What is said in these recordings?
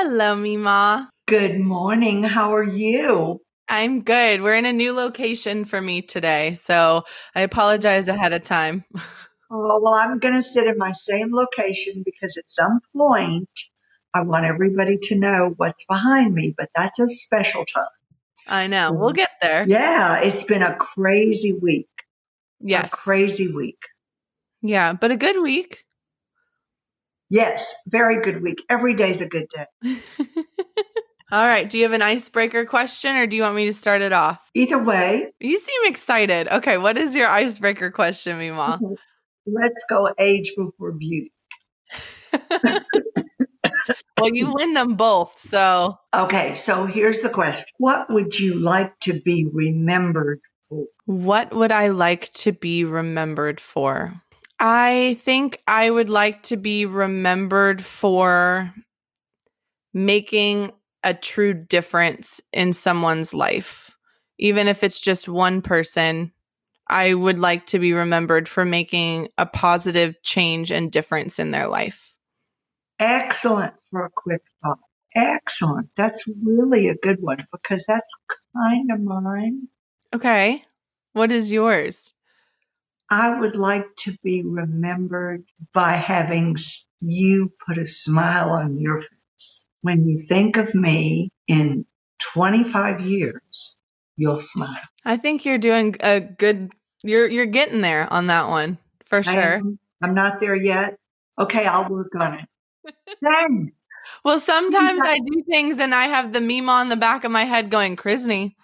Hello, MeMaw. Good morning. How are you? I'm good. We're in a new location for me today, so I apologize ahead of time. Oh, well, I'm going to sit in my same location because at some point I want everybody to know what's behind me, but that's a special time. I know. We'll mm. get there. Yeah, it's been a crazy week. A Yes. crazy week. Yeah, but a good week. Yes, very good week. Every day's a good day. All right. Do you have an icebreaker question or do you want me to start it off? Either way, You seem excited. Okay. What is your icebreaker question, MeMaw? let's go age before beauty. well, you win them both. So, Okay, so here's the question What would you like to be remembered for? what would I like to be remembered for? I think I would like to be remembered for making a true difference in someone's life. Even if it's just one person, I would like to be remembered for making a positive change and difference in their life. Excellent for a quick thought. Excellent. That's really a good one because that's kind of mine. Okay. What is yours? I would like to be remembered by having you put a smile on your face. When you think of me in 25 years, you'll smile. I think you're doing a good you're you're getting there on that one for sure. am- I'm not there yet. Okay, I'll work on it. Then, Well, sometimes I do things and I have the meme on the back of my head going, Krisney,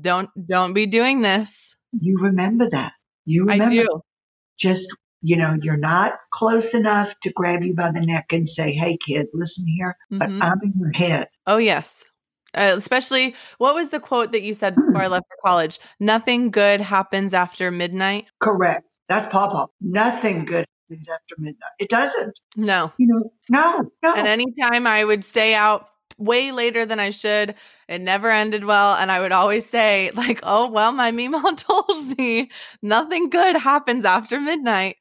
don't don't be doing this. you remember that. You I remember do. just you know you're not close enough to grab you by the neck and say hey kid listen here but Mhm. i'm in your head Oh yes. Uh, especially what was the quote that you said before I left for college? Nothing good happens after midnight. correct that's papa nothing good happens after midnight it doesn't No. you know no no And anytime I would stay out way later than I should, it never ended well. And I would always say, like, oh, well, my mom told me nothing good happens after midnight.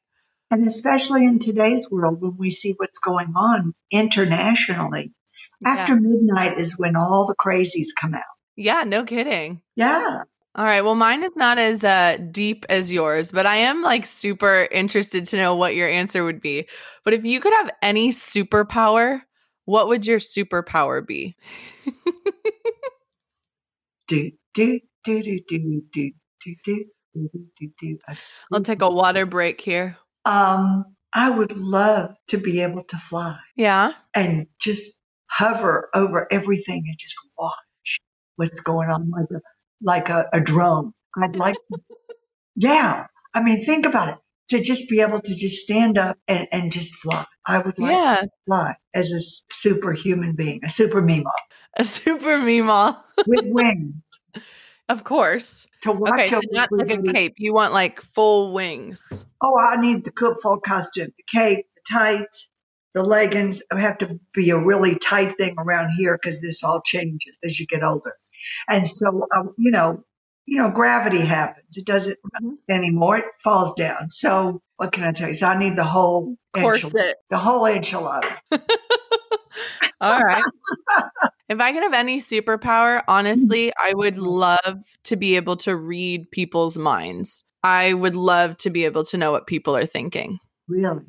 and especially in today's world when we see what's going on internationally after midnight is when all the crazies come out Yeah, no kidding. yeah All right. Well, mine is not as uh, deep as yours, but I am like super interested to know what your answer would be. But if you could have any superpower, what would your superpower be? do do do do do do do do do do do A I'll take a water break here. um i would love to be able to fly Yeah. and just hover over everything and just watch what's going on like a like a, a drone. I'd like to, yeah. I mean think about it. To just be able to just stand up and, and just fly. I would like Yeah. to fly as a superhuman being, a super MeMaw A super MeMaw. with wings of course. to watch Okay. So not like a cape. You want like full wings. Oh, I need the full costume, the cape, the tights, the leggings. I have to be a really tight thing around here because this all changes as you get older. And so, um, you know, you know, gravity happens. It doesn't Mhm. anymore. It falls down. So what can I tell you? So I need the whole enchilada, Corset. the whole enchilada. All right. if I could have any superpower, honestly, I would love to be able to read people's minds. I would love to be able to know what people are thinking. Really?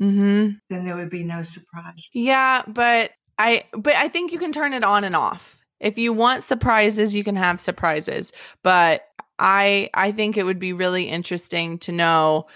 Mm-hmm. Then there would be no surprise. Yeah, but I but I think you can turn it on and off. If you want surprises, you can have surprises. But I I think it would be really interesting to know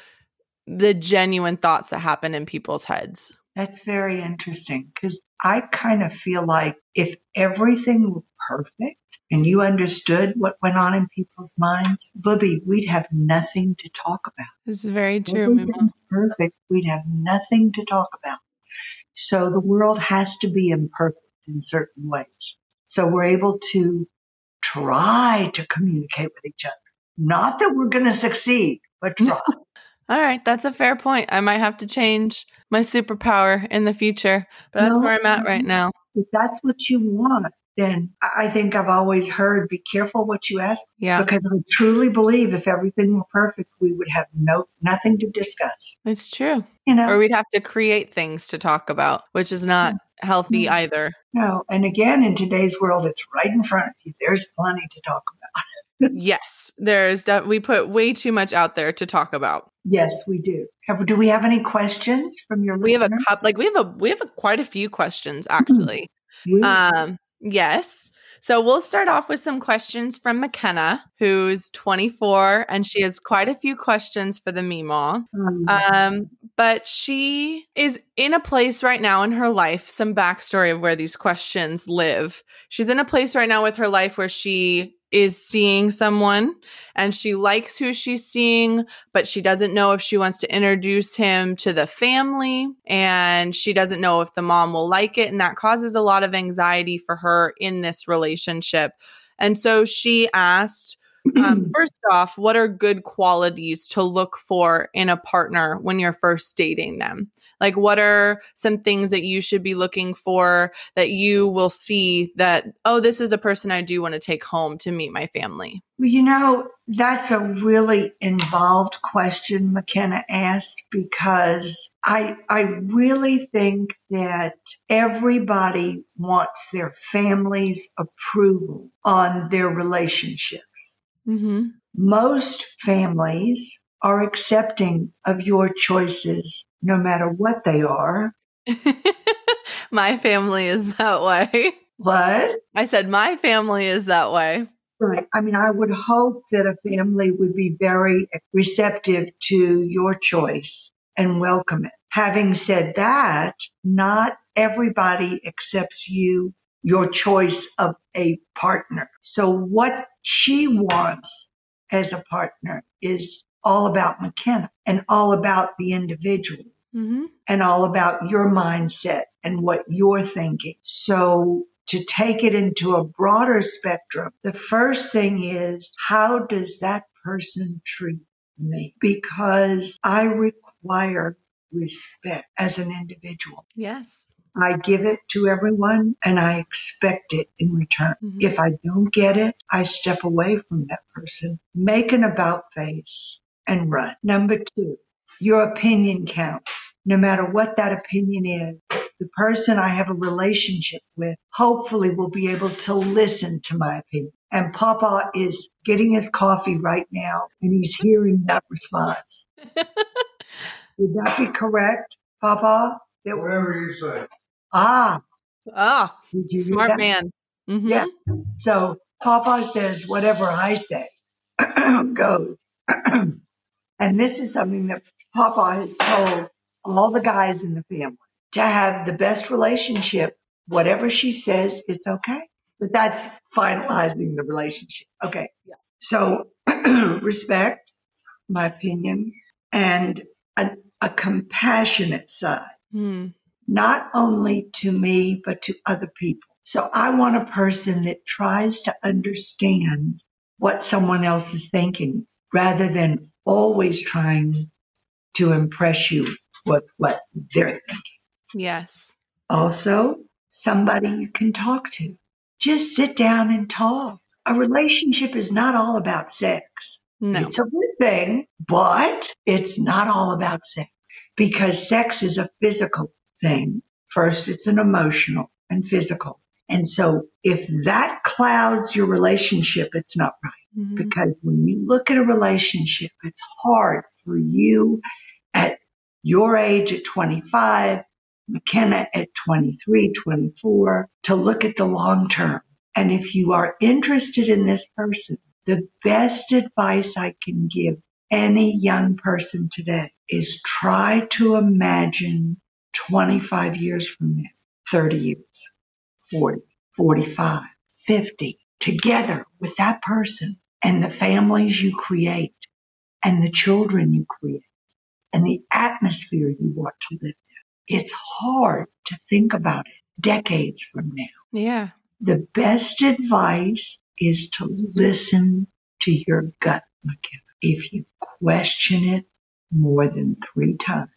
the genuine thoughts that happen in people's heads. That's very interesting because I kind of feel like if everything were perfect and you understood what went on in people's minds, Bubby, we'd have nothing to talk about. This is very true. Everything's perfect, we'd have nothing to talk about. So the world has to be imperfect in certain ways. So we're able to try to communicate with each other. Not that we're going to succeed, but try. All right, that's a fair point. I might have to change my superpower in the future, but that's No. where I'm at right now. if that's what you want, then I think I've always heard be careful what you ask Yeah, because I truly believe if everything were perfect, we would have no nothing to discuss. it's true. You know, Or we'd have to create things to talk about, which is not healthy Mm. either. No. And again, in today's world, it's right in front of you. There's plenty to talk about. yes, there's we put way too much out there to talk about. Yes, we do. Have, do we have any questions from your We have a cup like we have a we have a, quite a few questions actually. We- Um, yes. So we'll start off with some questions from McKenna, who's 24, and she has quite a few questions for the MeMaw. um, Um, but she is in a place right now in her life, some backstory of where these questions live. She's in a place right now with her life where she is seeing someone and she likes who she's seeing, but she doesn't know if she wants to introduce him to the family and she doesn't know if the mom will like it. And that causes a lot of anxiety for her in this relationship. And so she asked, um, first off, what are good qualities to look for in a partner when you're first dating them? Like, what are some things that you should be looking for that you will see that, oh, this is a person I do want to take home to meet my family? Well, you know, that's a really involved question McKenna asked because I I really think that everybody wants their family's approval on their relationships. Mm-hmm. Most families are accepting of your choices no matter what they are. my family is that way. What? I said, my family is that way. Right. I mean, I would hope that a family would be very receptive to your choice and welcome it. Having said that, not everybody accepts you, your choice of a partner. So what she wants as a partner is all about McKenna and all about the individual Mm-hmm. and all about your mindset and what you're thinking. So to take it into a broader spectrum, the first thing is how does that person treat me? Because I require respect as an individual. Yes. I give it to everyone and I expect it in return. Mhm. If I don't get it, I step away from that person, make an about face and run. Number two, your opinion counts. No matter what that opinion is, the person I have a relationship with hopefully will be able to listen to my opinion. And Papa is getting his coffee right now and he's hearing that response. Would that be correct, Papa? That- Whatever you say. Ah, Ah, smart man. Mhm. Yeah. So Papa says whatever I say goes. and this is something that Papa has told all the guys in the family to have the best relationship. Whatever she says, it's okay. But that's finalizing the relationship. Okay. Yeah. So respect my opinion and a, a compassionate side Hmm. Not only to me, but to other people. So I want a person that tries to understand what someone else is thinking rather than always trying to impress you with what they're thinking. Yes. Also, somebody you can talk to. Just sit down and talk. A relationship is not all about sex. No. It's a good thing, but it's not all about sex because sex is a physical thing. First, it's an emotional and physical. And so if that clouds your relationship, it's not right. Mhm. Because when you look at a relationship, it's hard for you at your age at 25, McKenna at 23, 24, to look at the long term. And if you are interested in this person, the best advice I can give any young person today is try to imagine 25 years from now, 30 years, 40, 45, 50, together with that person and the families you create and the children you create and the atmosphere you want to live in. It's hard to think about it decades from now. Yeah. The best advice is to listen to your gut, McKenna. If you question it more than three times,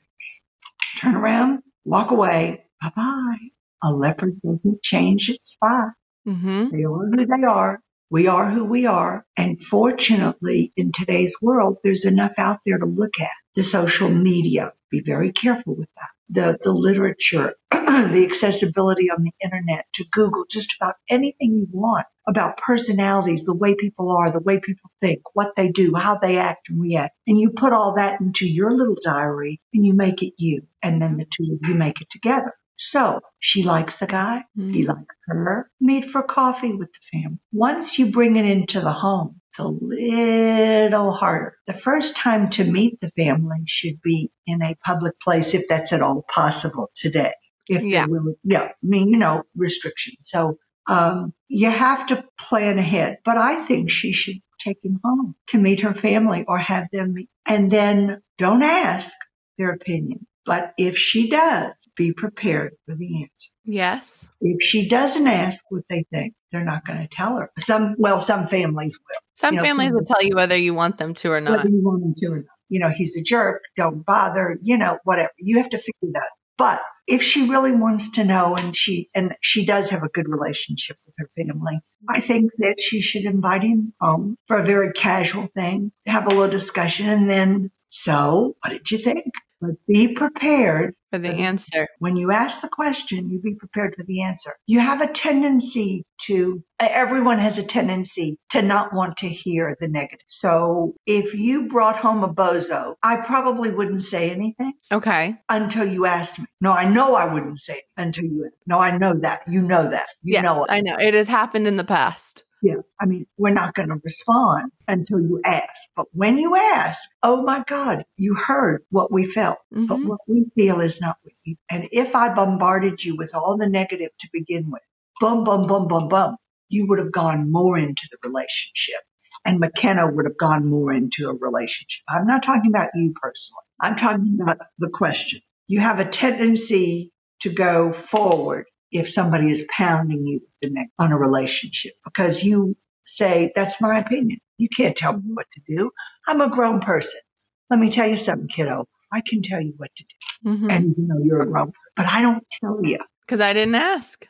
turn around, walk away, bye bye. A leopard doesn't change its spot. Mm-hmm. They are who they are. We are who we are. And fortunately, in today's world, there's enough out there to look at. The social media, be very careful with that. The, the literature, the accessibility on the internet to Google just about anything you want about personalities, the way people are, the way people think, what they do, how they act and react. And you put all that into your little diary and you make it you. And then the two of you make it together. So she likes the guy, mm. he likes her. Meet for coffee with the family. Once you bring it into the home, a little harder. The first time to meet the family should be in a public place if that's at all possible today. If yeah. Will, yeah, I mean, you know, restrictions. So um, you have to plan ahead. But I think she should take him home to meet her family or have them meet. And then don't ask their opinion. But if she does, be prepared for the answer. Yes. If she doesn't ask what they think, they're not going to tell her. Some, well, some families will. Some you know, families will tell you whether you want them to or not. Whether you want them to or not. You know, he's a jerk. Don't bother. You know, whatever. You have to figure that. But if she really wants to know, and she and she does have a good relationship with her family, I think that she should invite him home for a very casual thing, have a little discussion, and then. So, what did you think? But be prepared for the answer. When you ask the question, you be prepared for the answer. You have a tendency to, everyone has a tendency to not want to hear the negative. So if you brought home a bozo, I probably wouldn't say anything. Okay. Until you asked me. No, I know I wouldn't say until you. No, I know that. You know that. You yes, know it. I know. It has happened in the past. I mean, we're not going to respond until you ask. But when you ask, oh my God, you heard what we felt. Mm-hmm. But what we feel is not what you. And if I bombarded you with all the negative to begin with, bum, bum, bum, bum, bum, you would have gone more into the relationship. And McKenna would have gone more into a relationship. I'm not talking about you personally. I'm talking about the question. You have a tendency to go forward if somebody is pounding you on a relationship because you say, that's my opinion. You can't tell me what to do. I'm a grown person. Let me tell you something, kiddo. I can tell you what to do. Mm-hmm. And you know you're a grown person, but I don't tell you. Because I didn't ask.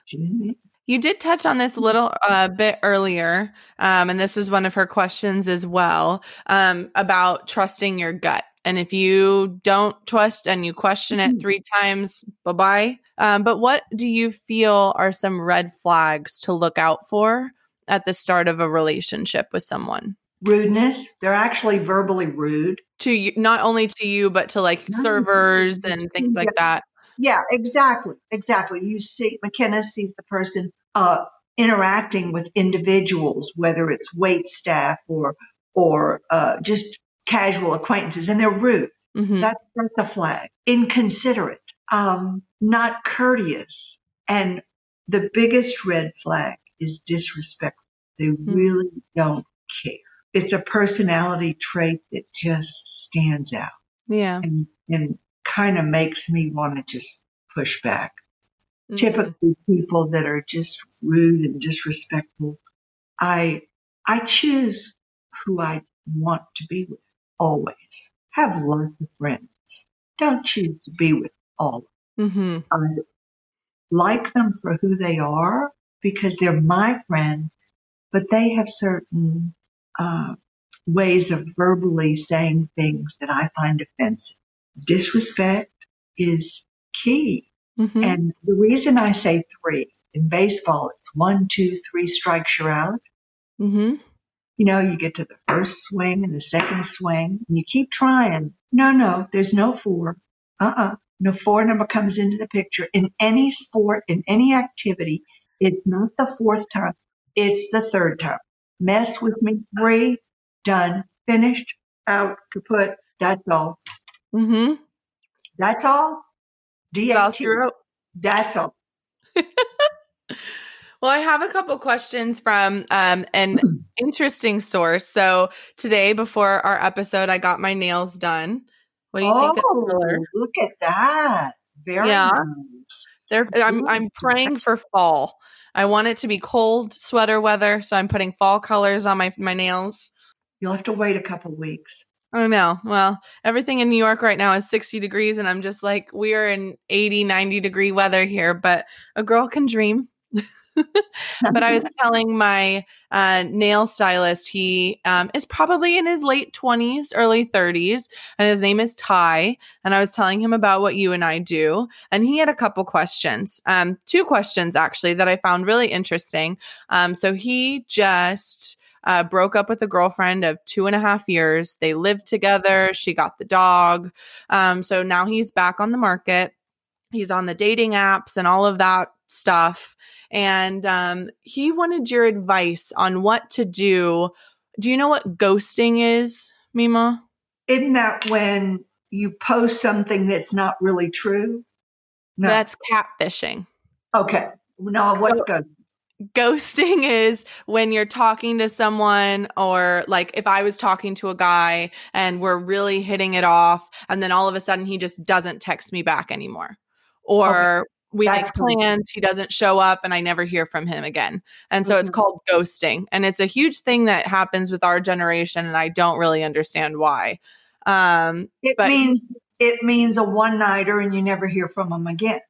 You did touch on this a little uh, bit earlier, um, and this is one of her questions as well um, about trusting your gut. And if you don't trust and you question it mm-hmm. three times, bye bye. Um, but what do you feel are some red flags to look out for at the start of a relationship with someone? Rudeness. They're actually verbally rude to you, not only to you, but to like no. servers and things like that. Yeah, exactly. Exactly. You see, McKenna sees the person uh, interacting with individuals, whether it's wait staff or or uh, just casual acquaintances and they're rude. Mm-hmm. That's, that's a flag. Inconsiderate, um, not courteous. And the biggest red flag is disrespectful. They mm-hmm. really don't care. It's a personality trait that just stands out. Yeah. And, and kind of makes me want to just push back. Mm-hmm. Typically people that are just rude and disrespectful, I I choose who I want to be with always. Have lots of friends. Don't choose to be with all. Mm-hmm. I like them for who they are because they're my friends, but they have certain uh, ways of verbally saying things that I find offensive. Disrespect is key. Mm-hmm. And the reason I say three in baseball, it's one, two, three strikes you're out. Mm-hmm you know, you get to the first swing and the second swing and you keep trying. No, no, there's no four. Uh-uh. No four number comes into the picture. In any sport, in any activity, it's not the fourth time. It's the third time. Mess with me. Three, done, finished, out, kaput. That's all. Mm-hmm. That's all. D-A-T. That's all. Well, I have a couple questions from um, an interesting source. So today, before our episode, I got my nails done. What do you oh, think? Oh, look at that! Very yeah. Nice. They're, I'm I'm praying for fall. I want it to be cold sweater weather, so I'm putting fall colors on my my nails. You'll have to wait a couple weeks. Oh no. Well, everything in New York right now is 60 degrees and I'm just like we are in 80, 90 degree weather here, but a girl can dream. but I was telling my uh, nail stylist he um, is probably in his late 20s, early 30s, and his name is Ty. And I was telling him about what you and I do. And he had a couple questions, um, two questions actually, that I found really interesting. Um, so he just uh, broke up with a girlfriend of two and a half years. They lived together. She got the dog. Um, so now he's back on the market. He's on the dating apps and all of that stuff. And um, he wanted your advice on what to do. Do you know what ghosting is, MeMaw? Isn't that when you post something that's not really true? No. That's catfishing. Okay. No, what's so, ghosting? ghosting is when you're talking to someone or like if I was talking to a guy and we're really hitting it off and then all of a sudden he just doesn't text me back anymore or okay. We That's make plans he doesn't show up and I never hear from him again. And so mm-hmm. it's called ghosting and it's a huge thing that happens with our generation and I don't really understand why. Um it but, means it means a one nighter and you never hear from him again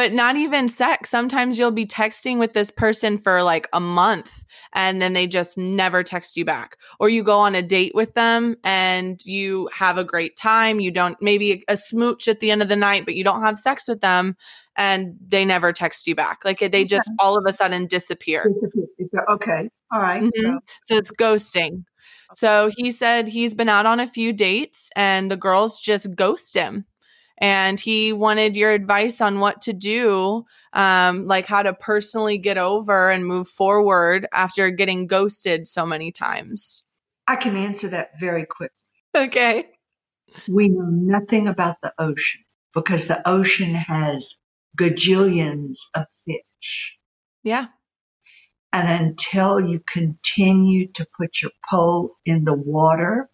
but not even sex. Sometimes you'll be texting with this person for like a month and then they just never text you back. Or you go on a date with them and you have a great time. You don't, maybe a smooch at the end of the night, but you don't have sex with them and they never text you back. Like they just okay. all of a sudden disappear. Okay. All right. mm-hmm. so. so it's ghosting. So he said he's been out on a few dates and the girls just ghost him and he wanted your advice on what to do, um, like how to personally get over and move forward after getting ghosted so many times. I can answer that very quickly. Okay. We know nothing about the ocean because the ocean has gajillions of fish. Yeah. And until you continue to put your pole in the water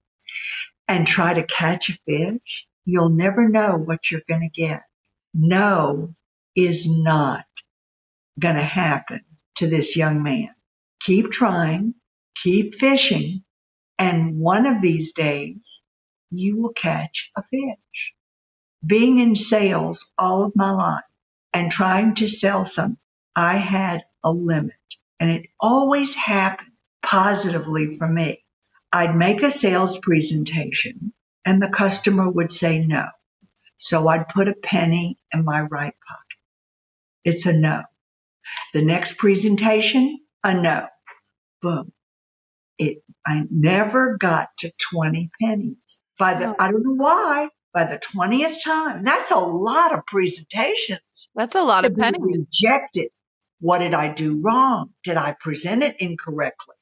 and try to catch a fish, you'll never know what you're going to get. No is not going to happen to this young man. Keep trying, keep fishing, and one of these days you will catch a fish. Being in sales all of my life and trying to sell something, I had a limit and it always happened positively for me. I'd make a sales presentation and the customer would say no. So I'd put a penny in my right pocket. It's a no. The next presentation, a no. Boom. It, I never got to 20 pennies. By the, I don't know why, by the 20th time, that's a lot of presentations. That's a lot of pennies. Rejected. What did I do wrong? Did I present it incorrectly?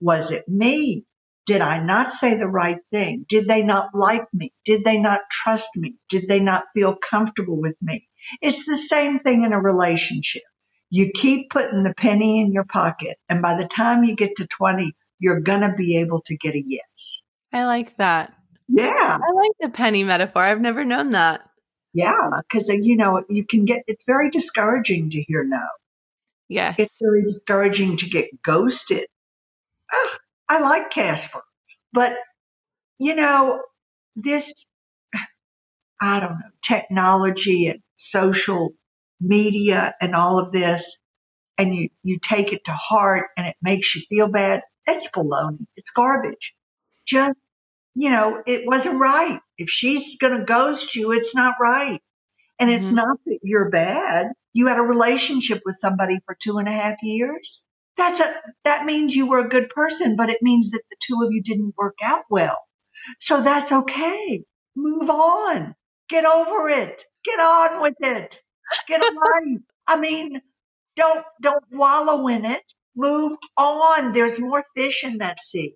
Was it me? Did I not say the right thing? Did they not like me? Did they not trust me? Did they not feel comfortable with me? It's the same thing in a relationship. You keep putting the penny in your pocket, and by the time you get to 20, you're going to be able to get a yes. I like that. Yeah. I like the penny metaphor. I've never known that. Yeah, because, uh, you know, you can get, it's very discouraging to hear no. Yes. It's very discouraging to get ghosted. I like Casper, but you know, this, I don't know, technology and social media and all of this, and you, you take it to heart and it makes you feel bad. That's baloney. It's garbage. Just, you know, it wasn't right. If she's going to ghost you, it's not right. And it's mm-hmm. not that you're bad. You had a relationship with somebody for two and a half years that's a, that means you were a good person, but it means that the two of you didn't work out well. So that's okay. Move on. Get over it. Get on with it. Get a life. I mean, don't, don't wallow in it. Move on. There's more fish in that sea.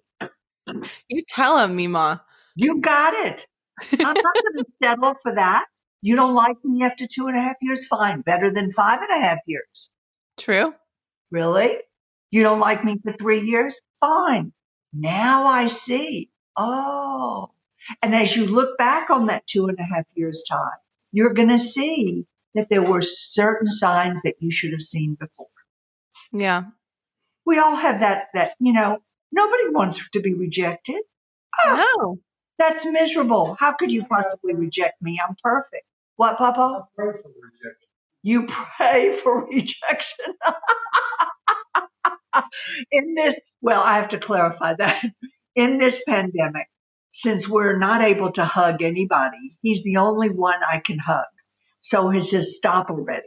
You tell him, MeMaw. You got it. I'm not going to settle for that. You don't like me after two and a half years? Fine. Better than five and a half years. True. Really? You don't like me for three years? Fine. Now I see. Oh. And as you look back on that two and a half years time, you're going to see that there were certain signs that you should have seen before. Yeah. We all have that, that, you know, nobody wants to be rejected. Oh, no. That's miserable. How could you possibly reject me? I'm perfect. What, Papa? I pray for rejection. You pray for rejection. in this, well, I have to clarify that. In this pandemic, since we're not able to hug anybody, he's the only one I can hug. So he says, stop already.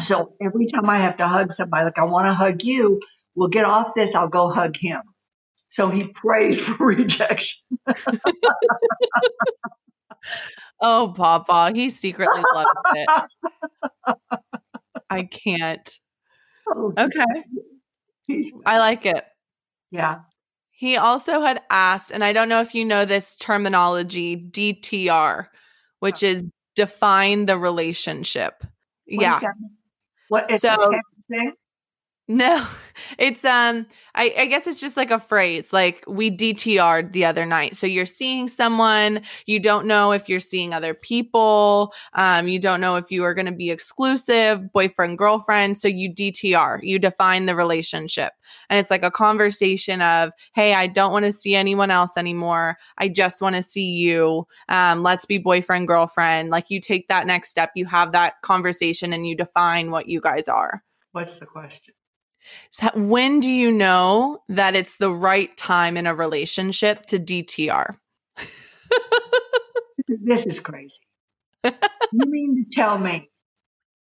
So every time I have to hug somebody, like I want to hug you, we'll get off this, I'll go hug him. So he prays for rejection. oh, Papa, he secretly loves it. I can't. Oh, Okay. I like it. yeah. He also had asked, and I don't know if you know this terminology, DTR, which oh. is define the relationship. What yeah. What is So-? No, it's um I, I guess it's just like a phrase like we DTR'd the other night. So you're seeing someone, you don't know if you're seeing other people, um, you don't know if you are gonna be exclusive, boyfriend, girlfriend. So you DTR, you define the relationship. And it's like a conversation of, hey, I don't want to see anyone else anymore. I just want to see you. Um, let's be boyfriend, girlfriend. Like you take that next step, you have that conversation and you define what you guys are. What's the question? So when do you know that it's the right time in a relationship to DTR? This is crazy. you mean to tell me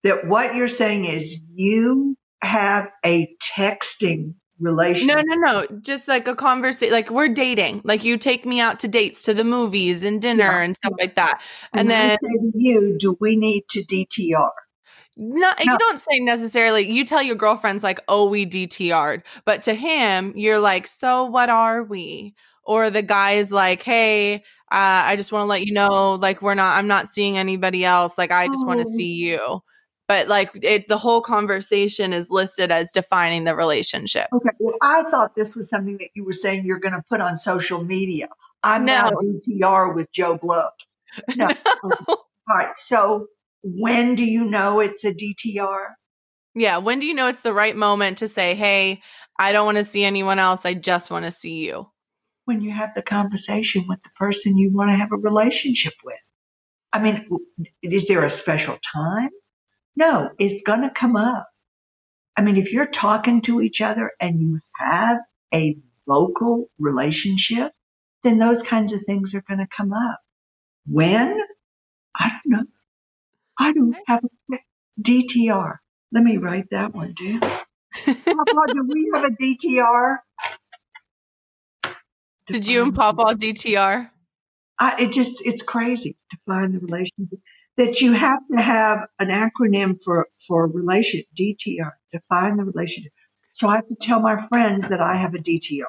that what you're saying is you have a texting relationship? No, no, no. Just like a conversation, like we're dating. Like you take me out to dates, to the movies and dinner Yeah, and stuff like that. And, And then say to you, do we need to DTR? Not, No. you don't say necessarily, you tell your girlfriends like, oh, we DTR'd. But to him, you're like, so what are we? Or the guy is like, hey, uh, I just want to let you know, like, we're not, I'm not seeing anybody else. Like, I just want to Oh. see you. But like, it, the whole conversation is listed as defining the relationship. Okay. Well, I thought this was something that you were saying you're going to put on social media. I'm now No. DTR with Joe Blow. No. All right. So when do you know it's a DTR? yeah. When do you know it's the right moment to say, hey, I don't want to see anyone else. I just want to see you? When you have the conversation with the person you want to have a relationship with. I mean, is there a special time? No, it's going to come up. I mean, if you're talking to each other and you have a vocal relationship, then those kinds of things are going to come up. When? I don't know. I don't have a DTR. Let me write that one mm. down. Papa, do we have a DTR? Did you and Papa DTR? I, it just it's crazy to find the relationship that you have to have an acronym for for relation DTR define the relationship. So I have to tell my friends that I have a DTR,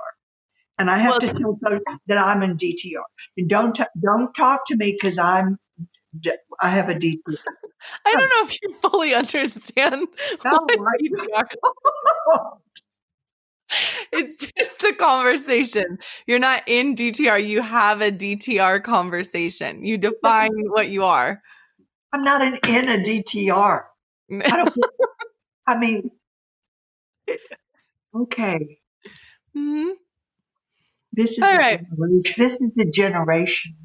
and I have Well- to tell them that I'm in DTR. And don't t- don't talk to me because I'm d- I have a DTR. I don't know if you fully understand. No, It's just the conversation. You're not in DTR. You have a DTR conversation. You define what you are. I'm not an, in a DTR. I don't. I mean, okay. Mhm. This is All right. this is the generation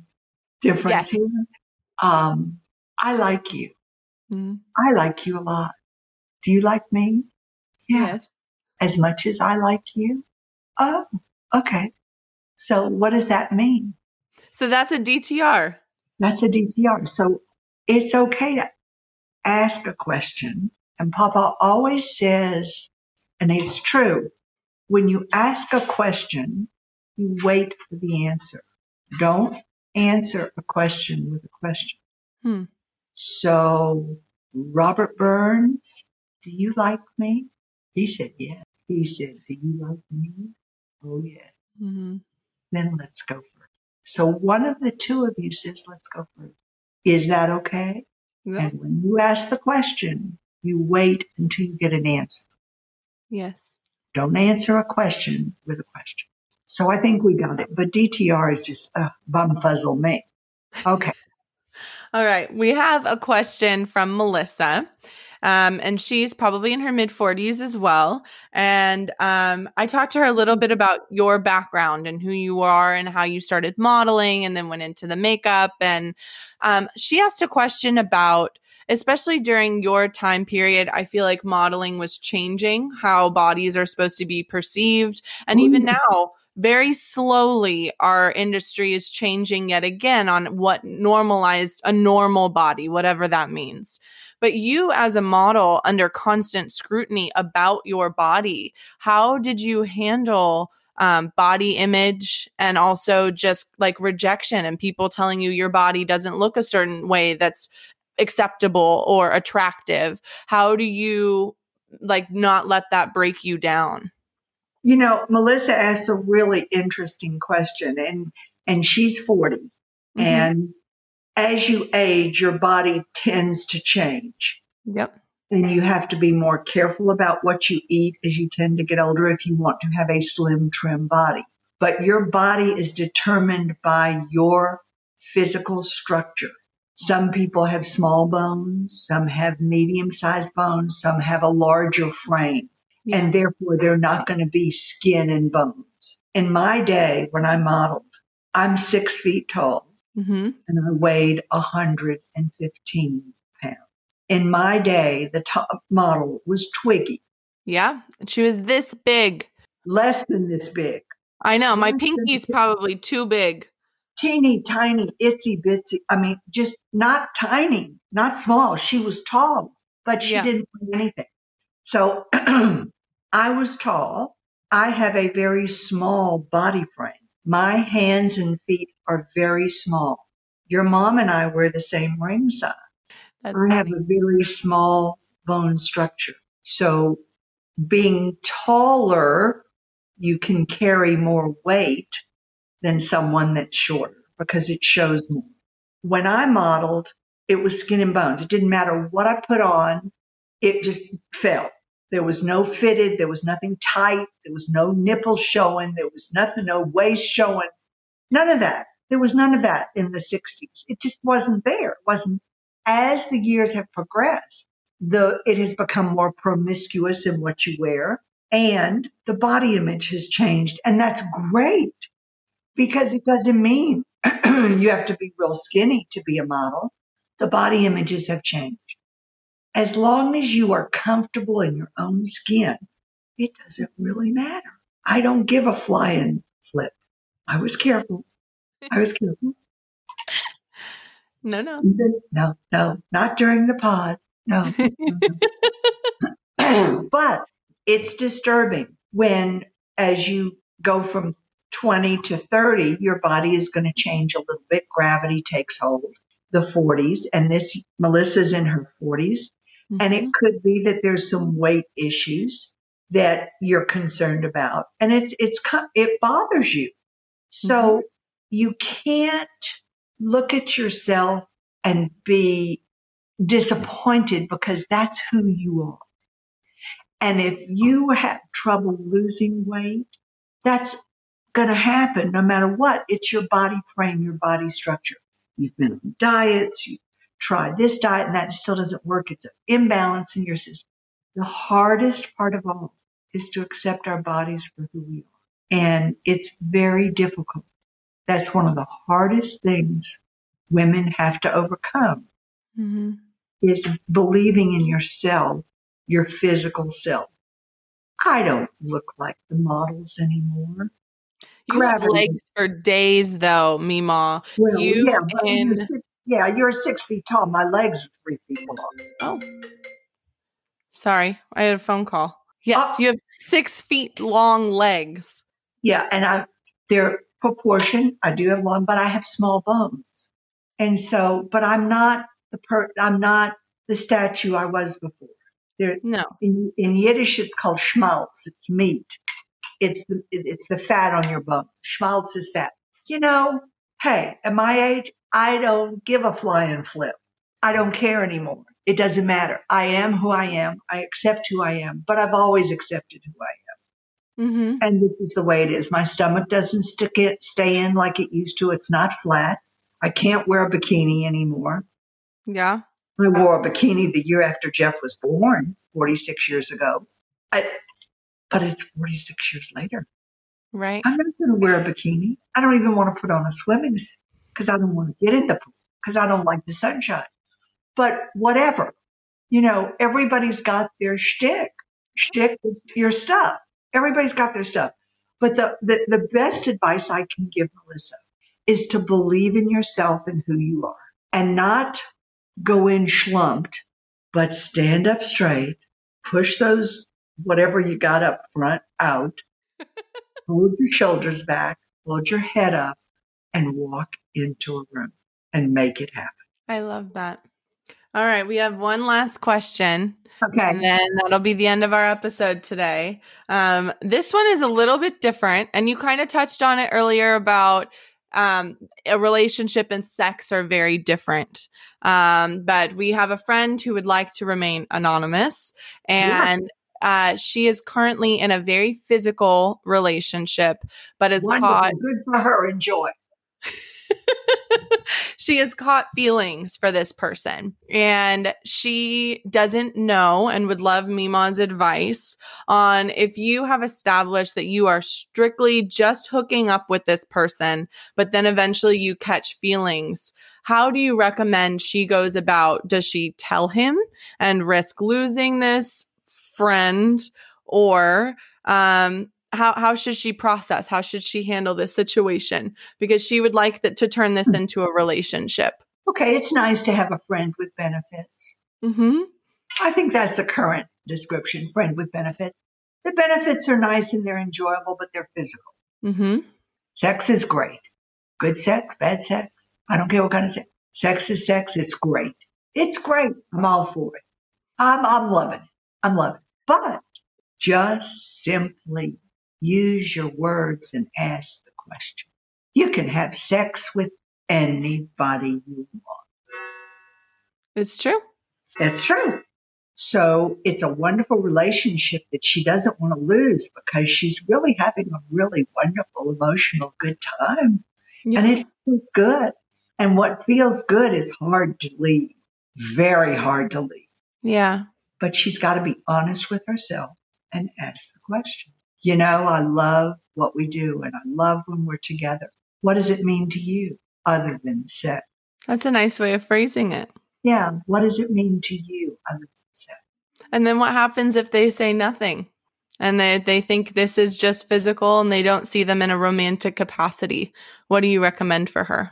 difference here. Um, I like you. Mhm. I like you a lot. Do you like me? Yeah. Yes. As much as I like you? Oh, okay. So what does that mean? So that's a DTR. That's a DTR. So it's okay to ask a question. And Papa always says, and it's true, when you ask a question, you wait for the answer. Don't answer a question with a question. Hmm. So, Robert Burns, do you like me? He said, yes. He said, do you like me? Oh, yes. Mhm. Then let's go first. So one of the two of you says, let's go first. Is that okay? Yeah. And when you ask the question, you wait until you get an answer. Yes. Don't answer a question with a question. So I think we got it. But DTR is just uh, bumfuzzle me. Okay. All right. We have a question from Melissa. Um, and she's probably in her mid 40s as well. And um, I talked to her a little bit about your background and who you are and how you started modeling and then went into the makeup. And um, she asked a question about especially during your time period, I feel like modeling was changing how bodies are supposed to be perceived. And even now, very slowly, our industry is changing yet again on what normalized a normal body, whatever that means. But you, as a model, under constant scrutiny about your body, how did you handle? um, body image and also just like rejection and people telling you your body doesn't look a certain way that's acceptable or attractive how do you like not let that break you down You know, Melissa asked a really interesting question, and and she's 40, Mhm. and as you age, your body tends to change, yep and you have to be more careful about what you eat as you tend to get older if you want to have a slim, trim body. But your body is determined by your physical structure. Some people have small bones, some have medium sized bones, some have a larger frame yeah. and therefore they're not going to be skin and bones. In my day, when I modeled, I'm six feet tall hmm and I weighed 115 pounds. In my day, the top model was Twiggy, yeah she was this big less than this big, i know my pinky's probably too big teeny tiny, itsy bitsy. I mean, just not tiny, not small. She was tall, but she Yeah. didn't weigh anything. So I was tall. I have a very small body frame. My hands and feet are very small. Your mom and I wear the same ring size. That's I have funny. a very small bone structure. So being taller, you can carry more weight than someone that's shorter because it shows more. When I modeled, it was skin and bones. It didn't matter what I put on, it just fell. There was no fitted, there was nothing tight, there was no nipple showing, there was nothing, no waist showing, none of that. There was none of that in the 60s. It just wasn't there. It wasn't. As the years have progressed, the it has become more promiscuous in what you wear, and the body image has changed, and that's great because it doesn't mean you have to be real skinny to be a model. The body images have changed. As long as you are comfortable in your own skin, it doesn't really matter. I don't give a flying flip. I was careful. I was careful. no no No, no, not during the pod. No. but it's disturbing when, as you go from 20 to 30, your body is going to change a little bit. Gravity takes hold. The 40s, and this Melissa's in her 40s, and Mhm. it could be that there's some weight issues that you're concerned about, and it's it's it bothers you. So you can't look at yourself and be disappointed because that's who you are. And if you have trouble losing weight, that's going to happen no matter what. It's your body frame, your body structure. You've been on diets, you tried this diet and that still doesn't work. It's an imbalance in your system. The hardest part of all is to accept our bodies for who we are. And it's very difficult. That's one of the hardest things women have to overcome Mhm. is believing in yourself, your physical self. I don't look like the models anymore. you have legs for days though MeMaw Well, You yeah, in- yeah, you're six feet tall. My legs are three feet long. Oh, sorry. I had a phone call. Yes, Oh. you have six feet long legs. Yeah, and I they're proportion. I do have long, but I have small bones, and so, but I'm not the per. I'm not the statue I was before. There, No. in, in Yiddish, it's called schmaltz. It's meat. It's the it's the fat on your bone. Schmaltz is fat. You know, hey, at my age, I don't give a flying flip. I don't care anymore. It doesn't matter. I am who I am. I accept who I am, but I've always accepted who I am. Mm-hmm. And this is the way it is. My stomach doesn't stick it, stay in like it used to. It's not flat. I can't wear a bikini anymore. Yeah. I wore a bikini the year after Jeff was born, 46 years ago. I, but it's 46 years later. Right. I'm not going to wear a bikini. I don't even want to put on a swimming suit because I don't want to get in the pool because I don't like the sunshine. but whatever. You know, everybody's got their shtick. Shtick is your stuff. Everybody's got their stuff. But the, the, the best advice I can give Melissa is to believe in yourself and who you are and not go in schlumped, but stand up straight, push those whatever you got up front out, hold your shoulders back, hold your head up, and walk into a room and make it happen. I love that. All right, we have one last question. Okay. And then that'll be the end of our episode today. Um, this one is a little bit different, and you kind of touched on it earlier about um, a relationship and sex are very different. Um, but we have a friend who would like to remain anonymous, and uh, she is currently in a very physical relationship, but is Wonderful. caught. Good for her. Enjoy. she has caught feelings for this person and she doesn't know and would love MeMaw's advice on if you have established that you are strictly just hooking up with this person, but then eventually you catch feelings. How do you recommend she goes about? Does she tell him and risk losing this friend or um how how should she process how should she handle this situation because she would like that to turn this into a relationship Okay, it's nice to have a friend with benefits. mm-hmm I think that's a current description, friend with benefits. The benefits are nice and they're enjoyable, but they're physical. mm-hmm Sex is great. Good sex, bad sex. I don't care what kind of sex. Sex is sex. It's great. It's great. I'm all for it. I'm, I'm loving it. I'm loving it. But just simply use your words and ask the question. You can have sex with anybody you want. it's true It's true. So it's a wonderful relationship that she doesn't want to lose because she's really having a really wonderful, emotional, good time. yeah. And it feels good. And what feels good is hard to leave, very hard to leave. yeah But she's got to be honest with herself and ask the question. You know, I love what we do and I love when we're together. What does it mean to you other than sex? that's a nice way of phrasing it Yeah, what does it mean to you other than sex? and then what happens if they say nothing and they, they think this is just physical and they don't see them in a romantic capacity what do you recommend for her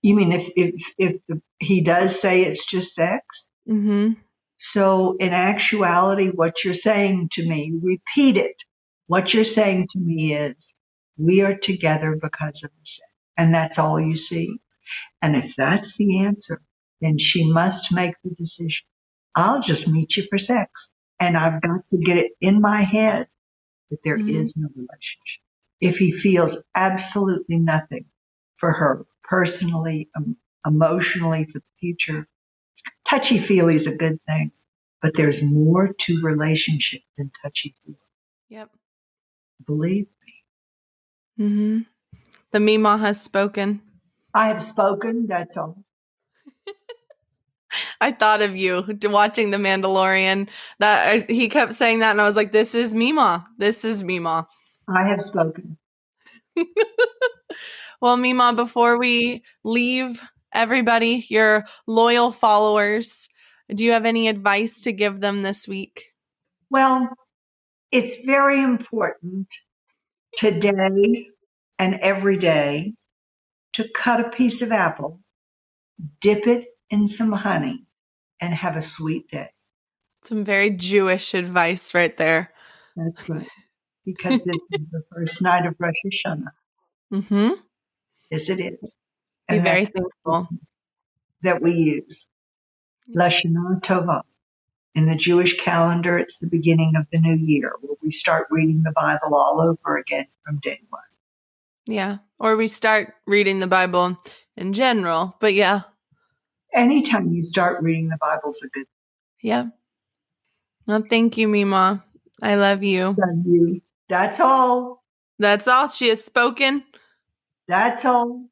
You mean if if if the, he does say it's just sex? mm-hmm So in actuality, what you're saying to me, repeat it. What you're saying to me is, we are together because of the sex, and that's all you see. And if that's the answer, then she must make the decision. I'll just meet you for sex, and I've got to get it in my head that there is Mhm. no relationship. If he feels absolutely nothing for her personally, um, emotionally, for the future, touchy feely is a good thing, but there's more to relationship than touchy feely. yep Believe me. mm-hmm the MeMaw has spoken I have spoken, that's all. I thought of you watching The Mandalorian. That I, he kept saying that, and I was like, "This is MeMaw. This is MeMaw." I have spoken. Well, MeMaw, before we leave everybody, your loyal followers, do you have any advice to give them this week? Well, it's very important today and every day to cut a piece of apple, dip it in some honey, and have a sweet day. Some very Jewish advice right there. That's right. Because this is the first night of Rosh Hashanah. Mm-hmm. Yes, it is. Be very thankful. that we use. Lashana Tova. In the Jewish calendar, it's the beginning of the new year where we start reading the Bible all over again from day one. Yeah. Or we start reading the Bible in general. But yeah. Anytime you start reading the Bible is a good Yeah. Well, thank you, MeMaw. I love you. thing. You- That's all. That's all. She has spoken. That's all.